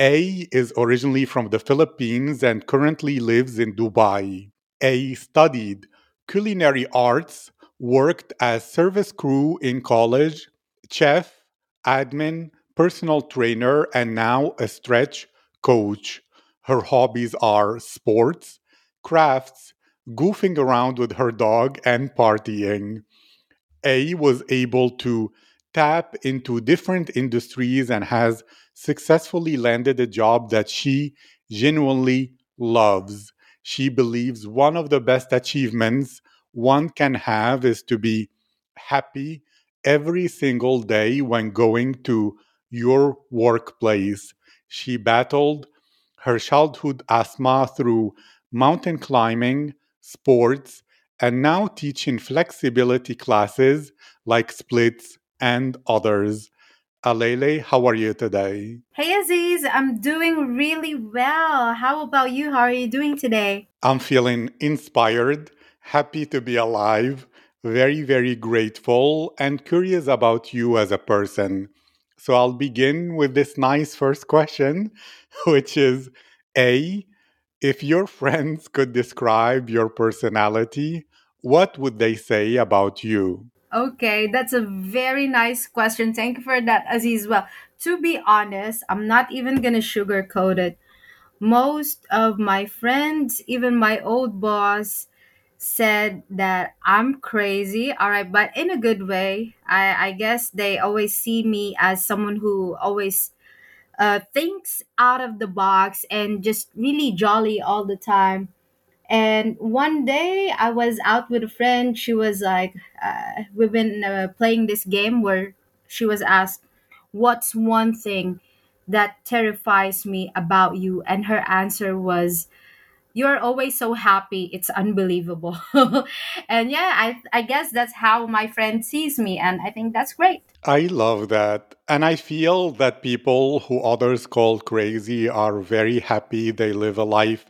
A is originally from the Philippines and currently lives in Dubai. A studied culinary arts, worked as service crew in college, chef, admin, personal trainer, and now a stretch coach. Her hobbies are sports, crafts, goofing around with her dog, and partying. A was able to tap into different industries and has successfully landed a job that she genuinely loves. She believes one of the best achievements one can have is to be happy every single day when going to your workplace. She battled her childhood asthma through mountain climbing, sports, and now teaching flexibility classes like splits and others. Alelei, how are you today? Hey Aziz, I'm doing really well. How about you? How are you doing today? I'm feeling inspired, happy to be alive, very, very grateful, and curious about you as a person. So I'll begin with this nice first question, which is A, if your friends could describe your personality, what would they say about you? Okay, that's a very nice question. Thank you for that, Aziz. Well, to be honest, I'm not even gonna sugarcoat it. Most of my friends, even my old boss, said that I'm crazy. All right, but in a good way. I, I guess they always see me as someone who always uh, thinks out of the box and just really jolly all the time. And one day I was out with a friend. She was like, uh, we've been uh, playing this game where she was asked, What's one thing that terrifies me about you? And her answer was, You're always so happy. It's unbelievable. and yeah, I, I guess that's how my friend sees me. And I think that's great. I love that. And I feel that people who others call crazy are very happy they live a life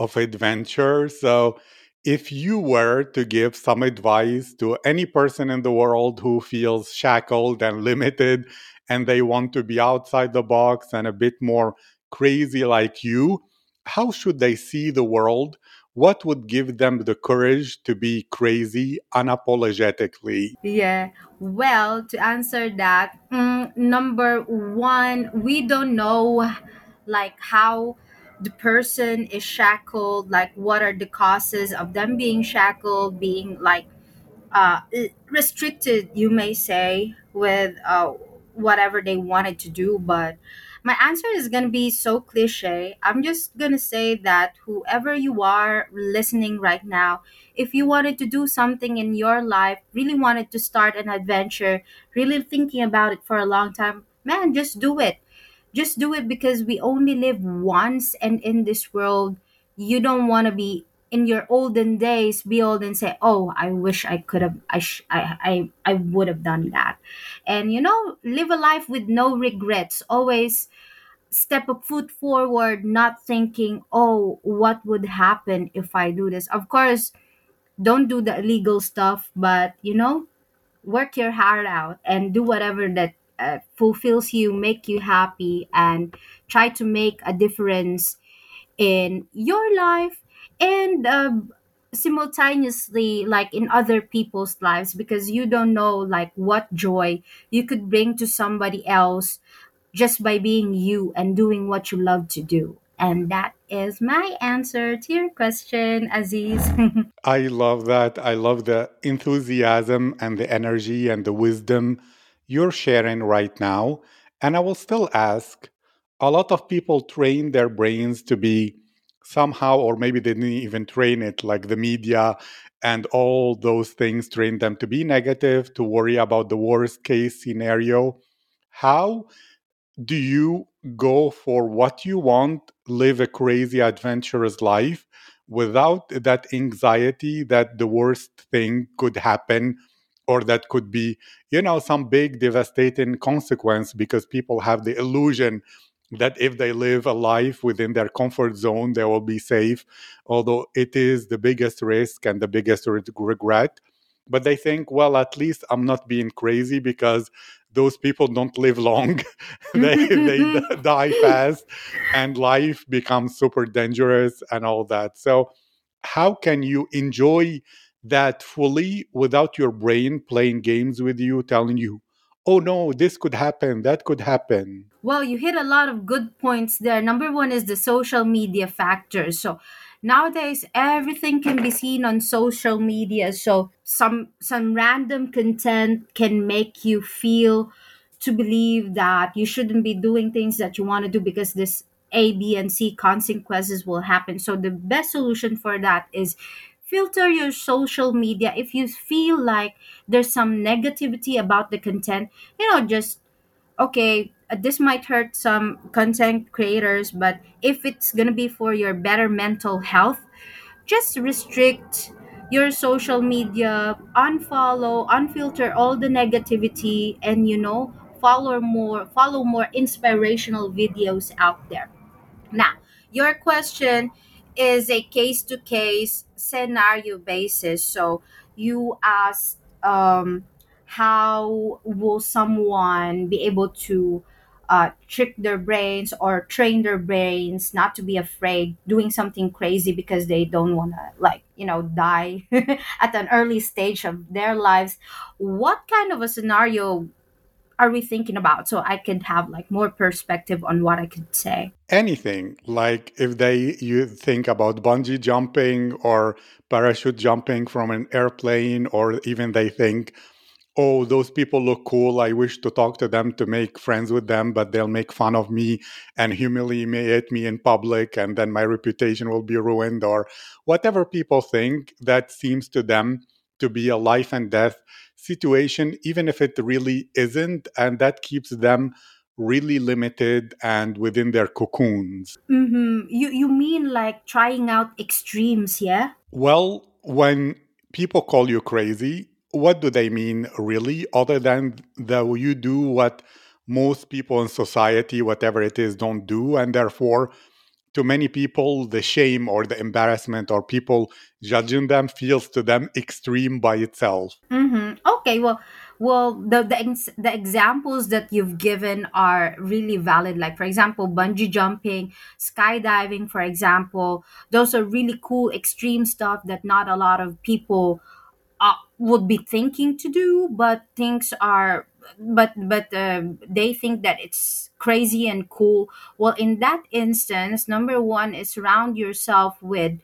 of adventure. So, if you were to give some advice to any person in the world who feels shackled and limited and they want to be outside the box and a bit more crazy like you, how should they see the world? What would give them the courage to be crazy unapologetically? Yeah. Well, to answer that, mm, number one, we don't know like how the person is shackled, like what are the causes of them being shackled, being like uh, restricted, you may say, with uh, whatever they wanted to do. But my answer is going to be so cliche. I'm just going to say that whoever you are listening right now, if you wanted to do something in your life, really wanted to start an adventure, really thinking about it for a long time, man, just do it just do it because we only live once and in this world. You don't want to be in your olden days be old and say oh i wish i could have i sh- I, I i would have done that. And you know live a life with no regrets. Always step a foot forward not thinking oh what would happen if i do this? Of course don't do the illegal stuff but you know work your heart out and do whatever that uh, fulfills you, make you happy, and try to make a difference in your life and uh, simultaneously like in other people's lives because you don't know like what joy you could bring to somebody else just by being you and doing what you love to do And that is my answer to your question, Aziz. I love that. I love the enthusiasm and the energy and the wisdom you're sharing right now. And I will still ask a lot of people train their brains to be somehow, or maybe they didn't even train it, like the media and all those things train them to be negative, to worry about the worst case scenario. How do you go for what you want, live a crazy, adventurous life without that anxiety that the worst thing could happen or that could be, you know, some big devastating consequence because people have the illusion that if they live a life within their comfort zone, they will be safe, although it is the biggest risk and the biggest regret. But they think, well, at least I'm not being crazy because those people don't live long. they, they die fast and life becomes super dangerous and all that. So, how can you enjoy that fully without your brain playing games with you, telling you, oh no, this could happen, that could happen? Well, you hit a lot of good points there. Number one is the social media factor. So nowadays everything can be seen on social media. So some some random content can make you feel to believe that you shouldn't be doing things that you want to do because this A, B, and C consequences will happen. So the best solution for that is filter your social media if you feel like there's some negativity about the content you know just okay, uh, this might hurt some content creators, but if it's gonna be for your better mental health, just restrict your social media, unfollow, unfilter all the negativity, and you know, follow more, follow more inspirational videos out there. Now, your question is a case to case scenario basis. So you asked, um, how will someone be able to uh, trick their brains or train their brains not to be afraid doing something crazy because they don't want to like you know die at an early stage of their lives what kind of a scenario are we thinking about? So i can have like more perspective on what i could say. Anything like if they you think about bungee jumping or parachute jumping from an airplane or even they think oh those people look cool i wish to talk to them to make friends with them but they'll make fun of me and humiliate me in public and then my reputation will be ruined or whatever people think that seems to them to be a life and death situation even if it really isn't and that keeps them really limited and within their cocoons. Mm-hmm. You you mean like trying out extremes, yeah? Well, when people call you crazy, what do they mean really, other than that you do what most people in society, whatever it is, don't do, and therefore to many people the shame or the embarrassment or people judging them feels to them extreme by itself Mm-hmm. Okay, well, well, the the the examples that you've given are really valid. Like for example, bungee jumping, skydiving, for example, those are really cool extreme stuff that not a lot of people uh, would be thinking to do, but things are, but but uh, they think that it's crazy and cool. Well, in that instance, number one is surround yourself with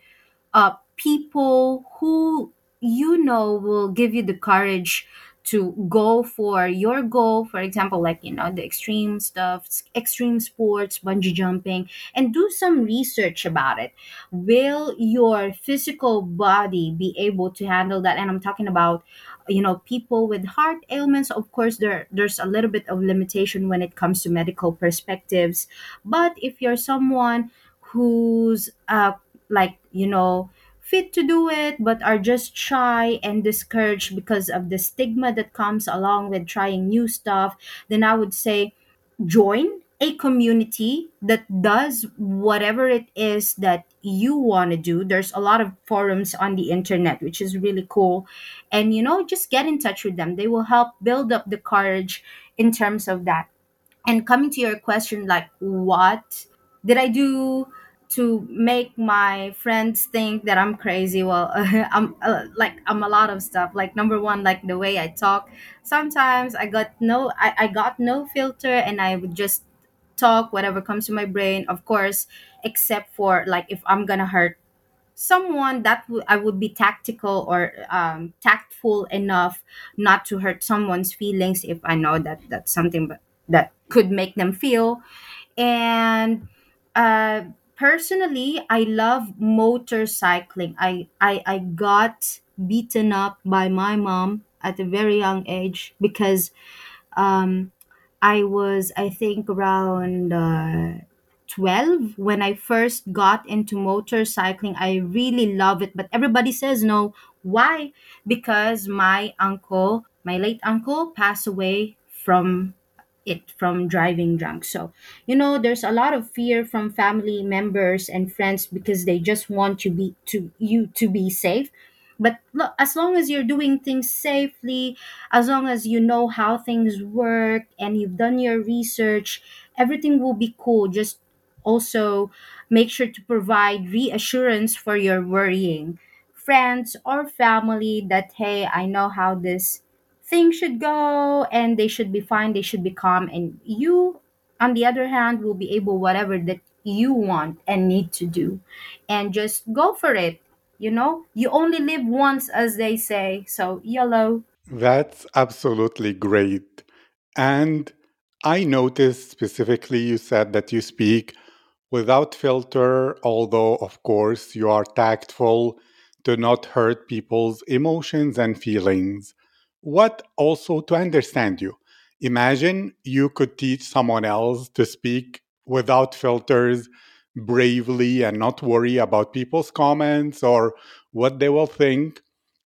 uh, people who you know will give you the courage to go for your goal. For example like you know the extreme stuff extreme sports bungee jumping and do some research about it. Will your physical body be able to handle that? And i'm talking about you know people with heart ailments of course there there's a little bit of limitation when it comes to medical perspectives. But if you're someone who's uh like you know fit to do it but are just shy and discouraged because of the stigma that comes along with trying new stuff then i would say join a community that does whatever it is that you want to do there's a lot of forums on the internet which is really cool and you know just get in touch with them they will help build up the courage in terms of that and coming to your question, like, what did I do to make my friends think that I'm crazy? Well, I'm uh, like I'm a lot of stuff. Like number one, like the way I talk. Sometimes I got no, I, I got no filter, and I would just talk whatever comes to my brain of course except for like if i'm gonna hurt someone that w- I would be tactical or um, tactful enough not to hurt someone's feelings if I know that that's something but that could make them feel. And uh, personally, I love motorcycling. I, I I got beaten up by my mom at a very young age because um, I was, I think, around uh, 12 when I first got into motorcycling. I really love it, but everybody says no. Why? Because my uncle, my late uncle, passed away from it from driving drunk. So, you know, there's a lot of fear from family members and friends because they just want to be to you to be safe. But look, as long as you're doing things safely, as long as you know how things work and you've done your research, everything will be cool. Just also make sure to provide reassurance for your worrying friends or family that hey, I know how this thing should go and they should be fine they should be calm and you on the other hand will be able whatever that you want and need to do and just go for it you know you only live once as they say so YOLO That's absolutely great. And I noticed specifically you said that you speak without filter, although, of course, you are tactful to not hurt people's emotions and feelings. What also to understand you? Imagine you could teach someone else to speak without filters bravely and not worry about people's comments or what they will think.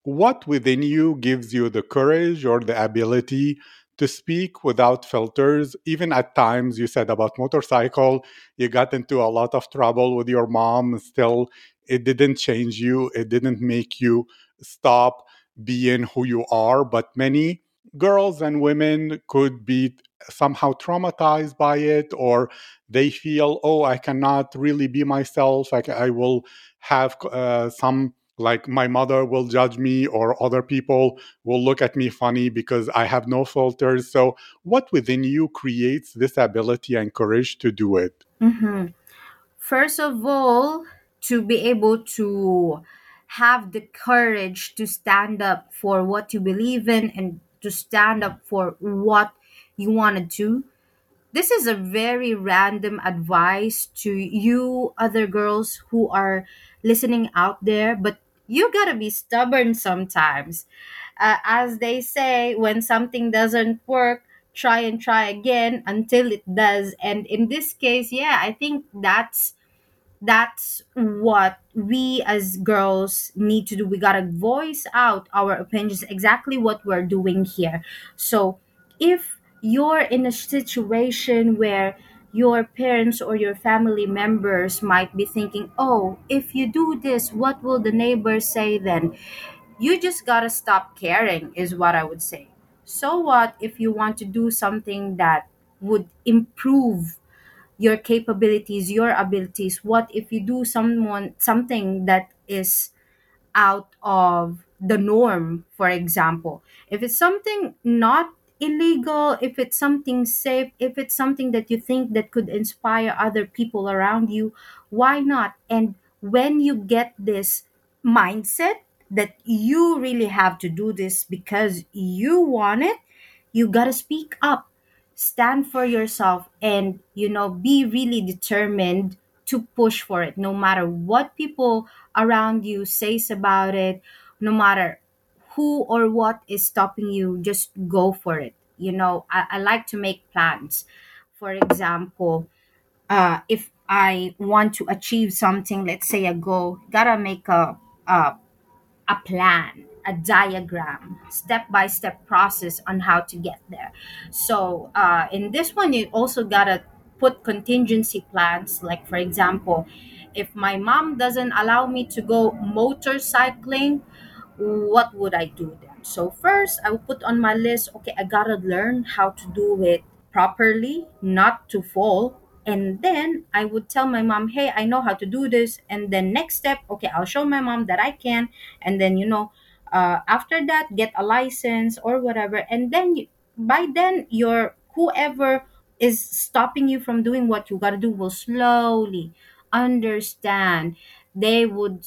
What within you gives you the courage or the ability to speak without filters? Even at times you said about motorcycle you got into a lot of trouble with your mom still it didn't change you it didn't make you stop being who you are. But many girls and women could be somehow traumatized by it or they feel oh i cannot really be myself. Like i will have uh, some like my mother will judge me or other people will look at me funny because i have no filters. So what within you creates this ability and courage to do it? Hmm first of all to be able to have the courage to stand up for what you believe in and to stand up for what you want to do. This is a very random advice to you other girls who are listening out there but you gotta be stubborn sometimes. Uh, as they say when something doesn't work try and try again until it does. And in this case yeah i think that's that's what we as girls need to do. We gotta voice out our opinions exactly what we're doing here. So if you're in a situation where your parents or your family members might be thinking oh if you do this what will the neighbors say then you just gotta stop caring is what i would say so what if you want to do something that would improve your capabilities, your abilities. What if you do someone something that is out of the norm, for example? If it's something not illegal, if it's something safe, if it's something that you think that could inspire other people around you, why not? And when you get this mindset that you really have to do this because you want it, you got to speak up stand for yourself and you know be really determined to push for it no matter what people around you says about it no matter who or what is stopping you just go for it you know i, I like to make plans for example uh, if i want to achieve something let's say a goal gotta make a, a a plan, a diagram, step by step process on how to get there. So uh, in this one, you also gotta put contingency plans. Like for example, if my mom doesn't allow me to go motorcycling, what would I do then? So first, I will put on my list. Okay, I gotta learn how to do it properly, not to fall. And then I would tell my mom, hey, I know how to do this. And then next step, okay, I'll show my mom that I can. And then, you know, uh, after that, get a license or whatever. And then you, by then, your whoever is stopping you from doing what you got to do will slowly understand they would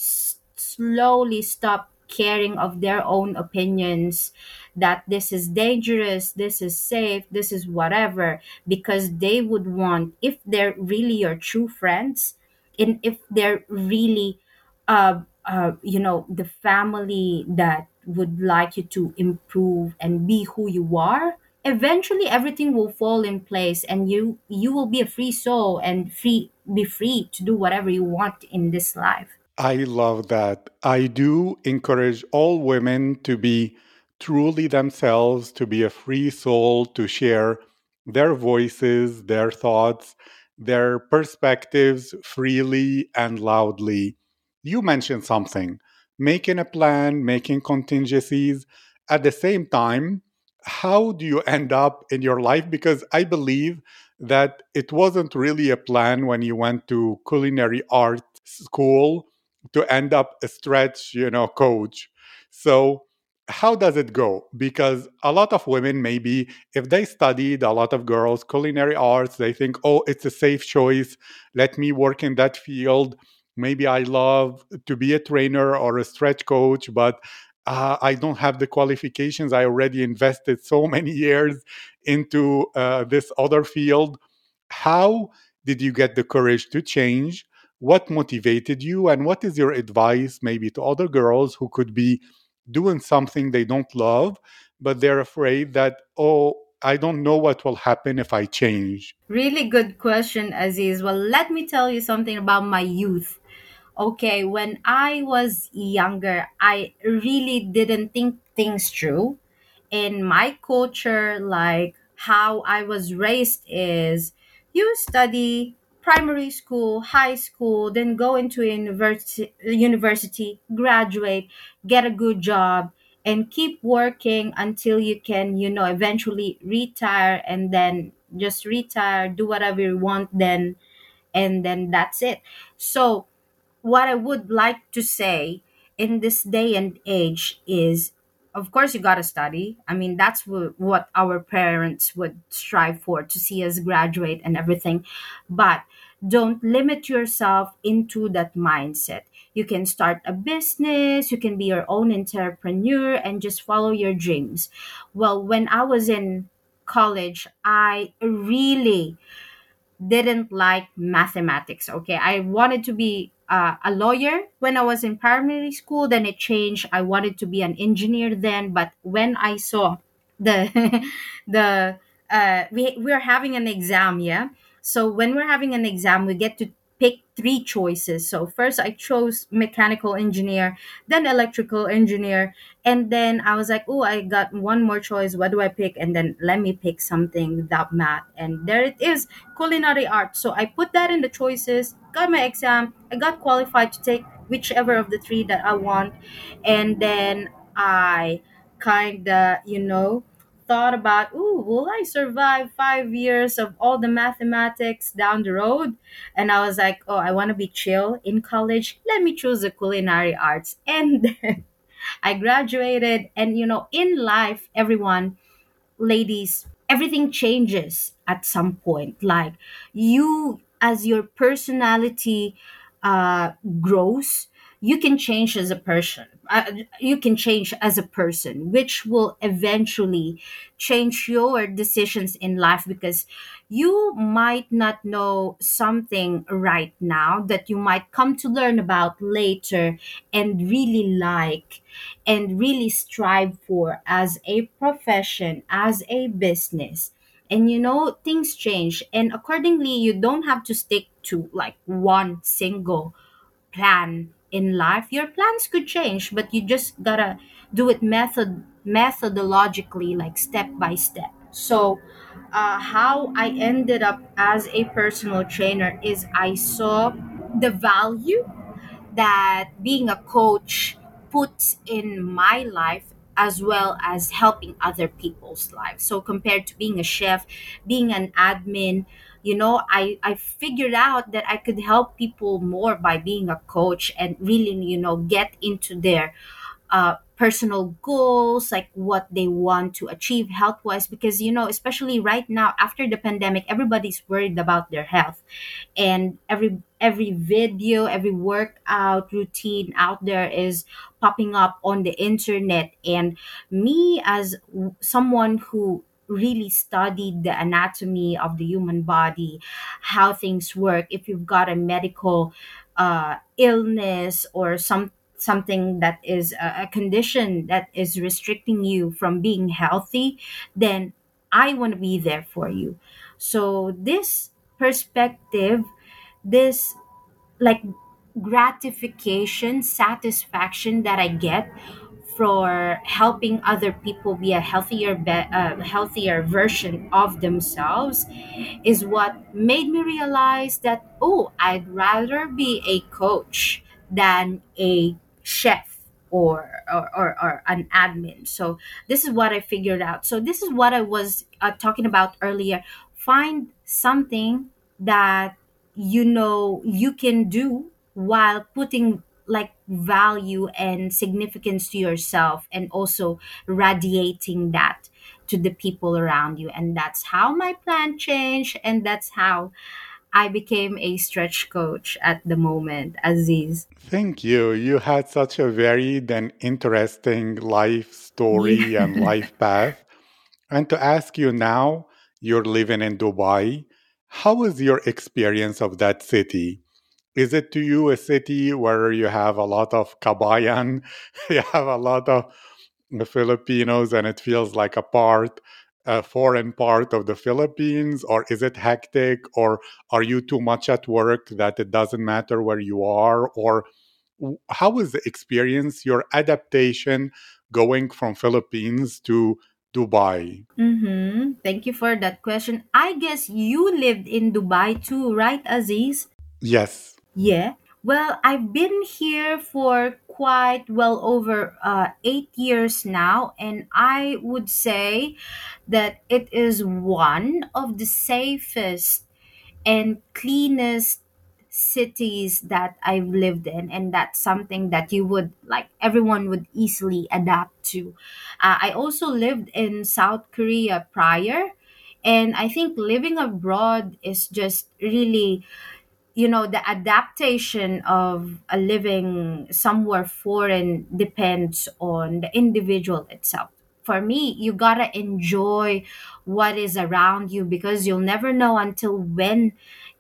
slowly stop caring of their own opinions that this is dangerous this is safe this is whatever because they would want if they're really your true friends and if they're really uh, uh, you know the family that would like you to improve and be who you are eventually everything will fall in place and you you will be a free soul and free be free to do whatever you want in this life I love that. I do encourage all women to be truly themselves, to be a free soul, to share their voices, their thoughts, their perspectives freely and loudly. You mentioned something making a plan, making contingencies. At the same time, how do you end up in your life? Because I believe that it wasn't really a plan when you went to culinary art school to end up a stretch, you know, coach. So how does it go? Because a lot of women, maybe if they studied, a lot of girls, culinary arts, they think, oh, it's a safe choice. Let me work in that field. Maybe I love to be a trainer or a stretch coach, but uh, I don't have the qualifications. I already invested so many years into uh, this other field. How did you get the courage to change? What motivated you and what is your advice maybe to other girls who could be doing something they don't love but they're afraid that oh i don't know what will happen if i change. Really good question aziz. Well let me tell you something about my youth. Okay when i was younger i really didn't think things through. In my culture, like how I was raised, is you study primary school, high school, then go into university, university, graduate, get a good job, and keep working until you can, you know, eventually retire and then just retire, do whatever you want, then and then that's it. So what I would like to say in this day and age is of course you got to study. I mean that's wh- what our parents would strive for to see us graduate and everything. But don't limit yourself into that mindset. You can start a business, you can be your own entrepreneur and just follow your dreams. Well, when I was in college, I really didn't like mathematics. Okay, I wanted to be uh, a lawyer when I was in primary school. Then it changed. I wanted to be an engineer then, but when I saw the the uh, we we're having an exam, yeah. So when we're having an exam, we get to three choices. So first I chose mechanical engineer, then electrical engineer, and then I was like, oh, I got one more choice. What do I pick? And then let me pick something without math. And there it is, culinary arts. So I put that in the choices, got my exam, I got qualified to take whichever of the three that I want. And then I kind of, you know, thought about, ooh, will I survive five years of all the mathematics down the road? And I was like, oh, I want to be chill in college. Let me choose the culinary arts. And then I graduated. And, you know, in life, everyone, ladies, everything changes at some point. Like you, as your personality uh, grows, you can change as a person. Uh, you can change as a person, which will eventually change your decisions in life because you might not know something right now that you might come to learn about later and really like and really strive for as a profession, as a business. And you know, things change, and accordingly, you don't have to stick to like one single plan in life. Your plans could change, but you just gotta do it method methodologically, like step by step. So, uh, how I ended up as a personal trainer is I saw the value that being a coach puts in my life as well as helping other people's lives. So compared to being a chef, being an admin, you know, I I figured out that I could help people more by being a coach and really, you know, get into their uh, personal goals like what they want to achieve health wise because you know especially right now after the pandemic everybody's worried about their health. And every every video every workout routine out there is popping up on the internet. And me as someone who really studied the anatomy of the human body how things work if you've got a medical uh, illness or some something that is a, a condition that is restricting you from being healthy then i want to be there for you. So this perspective this like gratification satisfaction that i get for helping other people be a healthier be- uh, healthier version of themselves is what made me realize that oh i'd rather be a coach than a chef or or, or, or an admin. So this is what i figured out. So this is what i was uh, talking about earlier. Find something that you know you can do while putting like value and significance to yourself and also radiating that to the people around you and that's how my plan changed and that's how i became a stretch coach at the moment aziz Thank you. You had such a varied and interesting life story and life path. And to ask you now, you're living in Dubai. How was your experience of that city? Is it to you a city where you have a lot of kabayan, you have a lot of Filipinos, and it feels like a part, a foreign part of the Philippines? Or is it hectic? Or are you too much at work that it doesn't matter where you are? Or how was the experience, your adaptation going from Philippines to Dubai? mm-hmm. thank you for that question i guess you lived in dubai too right aziz Yes. Yeah. Well, I've been here for quite well over uh, eight years now, and I would say that it is one of the safest and cleanest cities that I've lived in, and that's something that you would like everyone would easily adapt to. Uh, I also lived in South Korea prior, and I think living abroad is just really you know the adaptation of a living somewhere foreign depends on the individual itself for me you gotta enjoy what is around you because you'll never know until when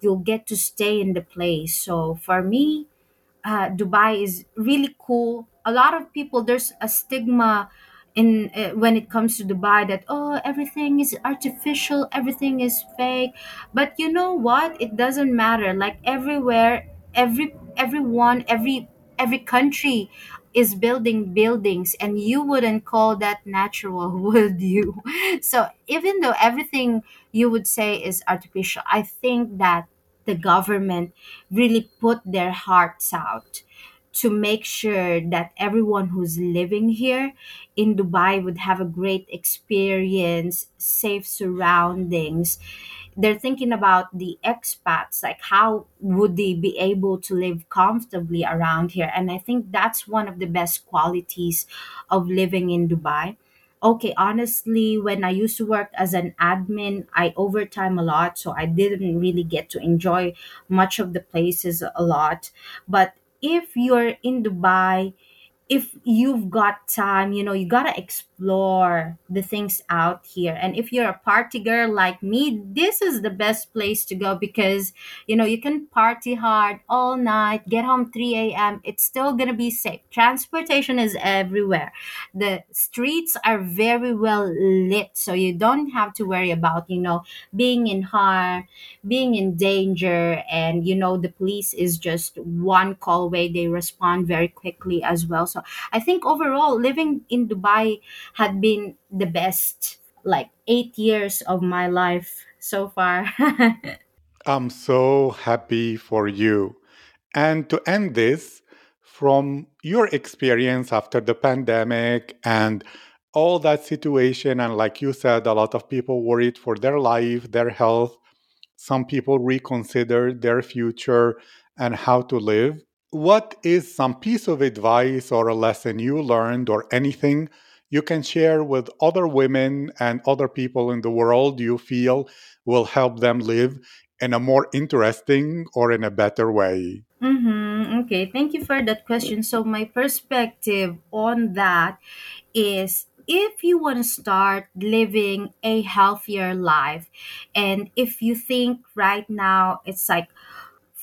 you'll get to stay in the place so for me uh, Dubai is really cool. A lot of people there's a stigma in uh, when it comes to Dubai that oh everything is artificial, everything is fake. But you know what? It doesn't matter. Like everywhere, every everyone, every every country is building buildings and you wouldn't call that natural would you so even though everything you would say is artificial i think that the government really put their hearts out to make sure that everyone who's living here in Dubai would have a great experience, safe surroundings. They're thinking about the expats, like how would they be able to live comfortably around here? And I think that's one of the best qualities of living in Dubai. Okay, honestly, when I used to work as an admin, I overtime a lot, so I didn't really get to enjoy much of the places a lot. But if you're in Dubai, if you've got time, you know, you gotta explore the things out here. And if you're a party girl like me, this is the best place to go because, you know, you can party hard all night, get home 3 a.m. It's still gonna be safe. Transportation is everywhere. The streets are very well lit, so you don't have to worry about, you know, being in harm, being in danger, and, you know, the police is just one call away. They respond very quickly as well. So I think overall, living in Dubai had been the best, like eight years of my life so far. I'm so happy for you. And to end this, from your experience after the pandemic and all that situation, and like you said, a lot of people worried for their life, their health. Some people reconsidered their future and how to live. What is some piece of advice or a lesson you learned or anything you can share with other women and other people in the world you feel will help them live in a more interesting or in a better way? Mm-hmm. Okay, thank you for that question. So, my perspective on that is if you want to start living a healthier life, and if you think right now it's like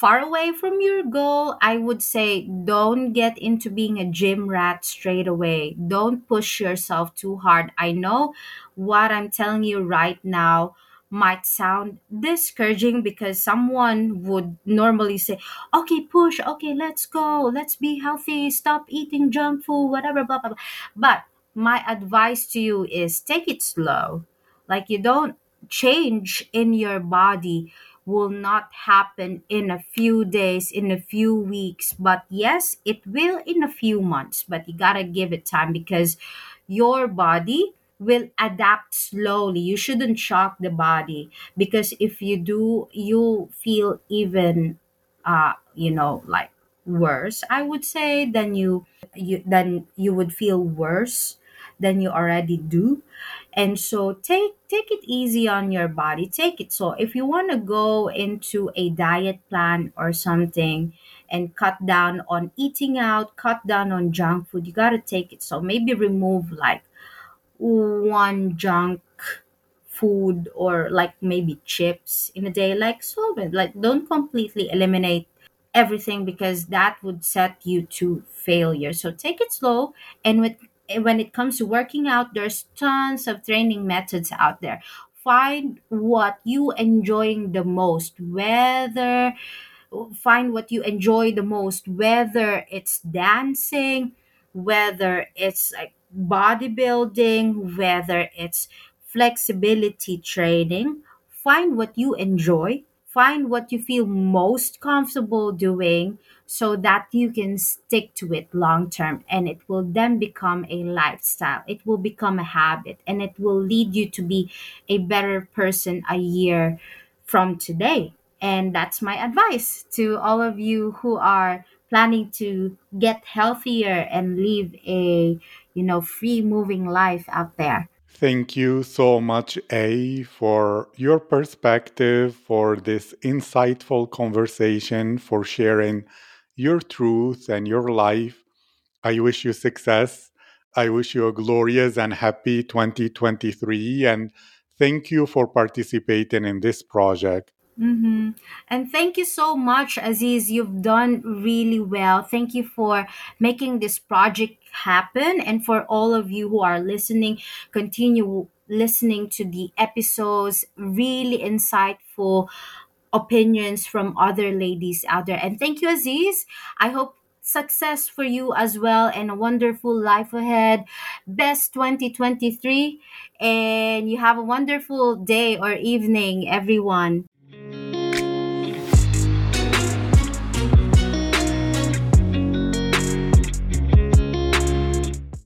far away from your goal, I would say don't get into being a gym rat straight away. Don't push yourself too hard. I know what I'm telling you right now might sound discouraging because someone would normally say, okay, push, okay, let's go, let's be healthy, stop eating junk food, whatever, blah, blah, blah. But my advice to you is take it slow. Like you don't change in your body will not happen in a few days, in a few weeks. But yes, it will in a few months, but you gotta give it time because your body will adapt slowly. You shouldn't shock the body because if you do, you'll feel even, uh, you know, like worse. I would say than you, you then you would feel worse than you already do and so take take it easy on your body take it so if you want to go into a diet plan or something and cut down on eating out cut down on junk food you got to take it so maybe remove like one junk food or like maybe chips in a day like so like don't completely eliminate everything because that would set you to failure. So take it slow. And with, when it comes to working out, there's tons of training methods out there. Find what you enjoying the most, whether find what you enjoy the most, whether it's dancing, whether it's like bodybuilding, whether it's flexibility training. Find what you enjoy, find what you feel most comfortable doing so that you can stick to it long term and it will then become a lifestyle. It will become a habit and it will lead you to be a better person a year from today. And that's my advice to all of you who are planning to get healthier and live a, you know, free moving life out there. Thank you so much, A, for your perspective, for this insightful conversation, for sharing your truth and your life. I wish you success. I wish you a glorious and happy 2023. And thank you for participating in this project. Mm-hmm. And thank you so much, Aziz. You've done really well. Thank you for making this project happen. And for all of you who are listening, continue listening to the episodes. Really insightful opinions from other ladies out there. And thank you, Aziz. I hope success for you as well and a wonderful life ahead. Best 2023. And you have a wonderful day or evening, everyone.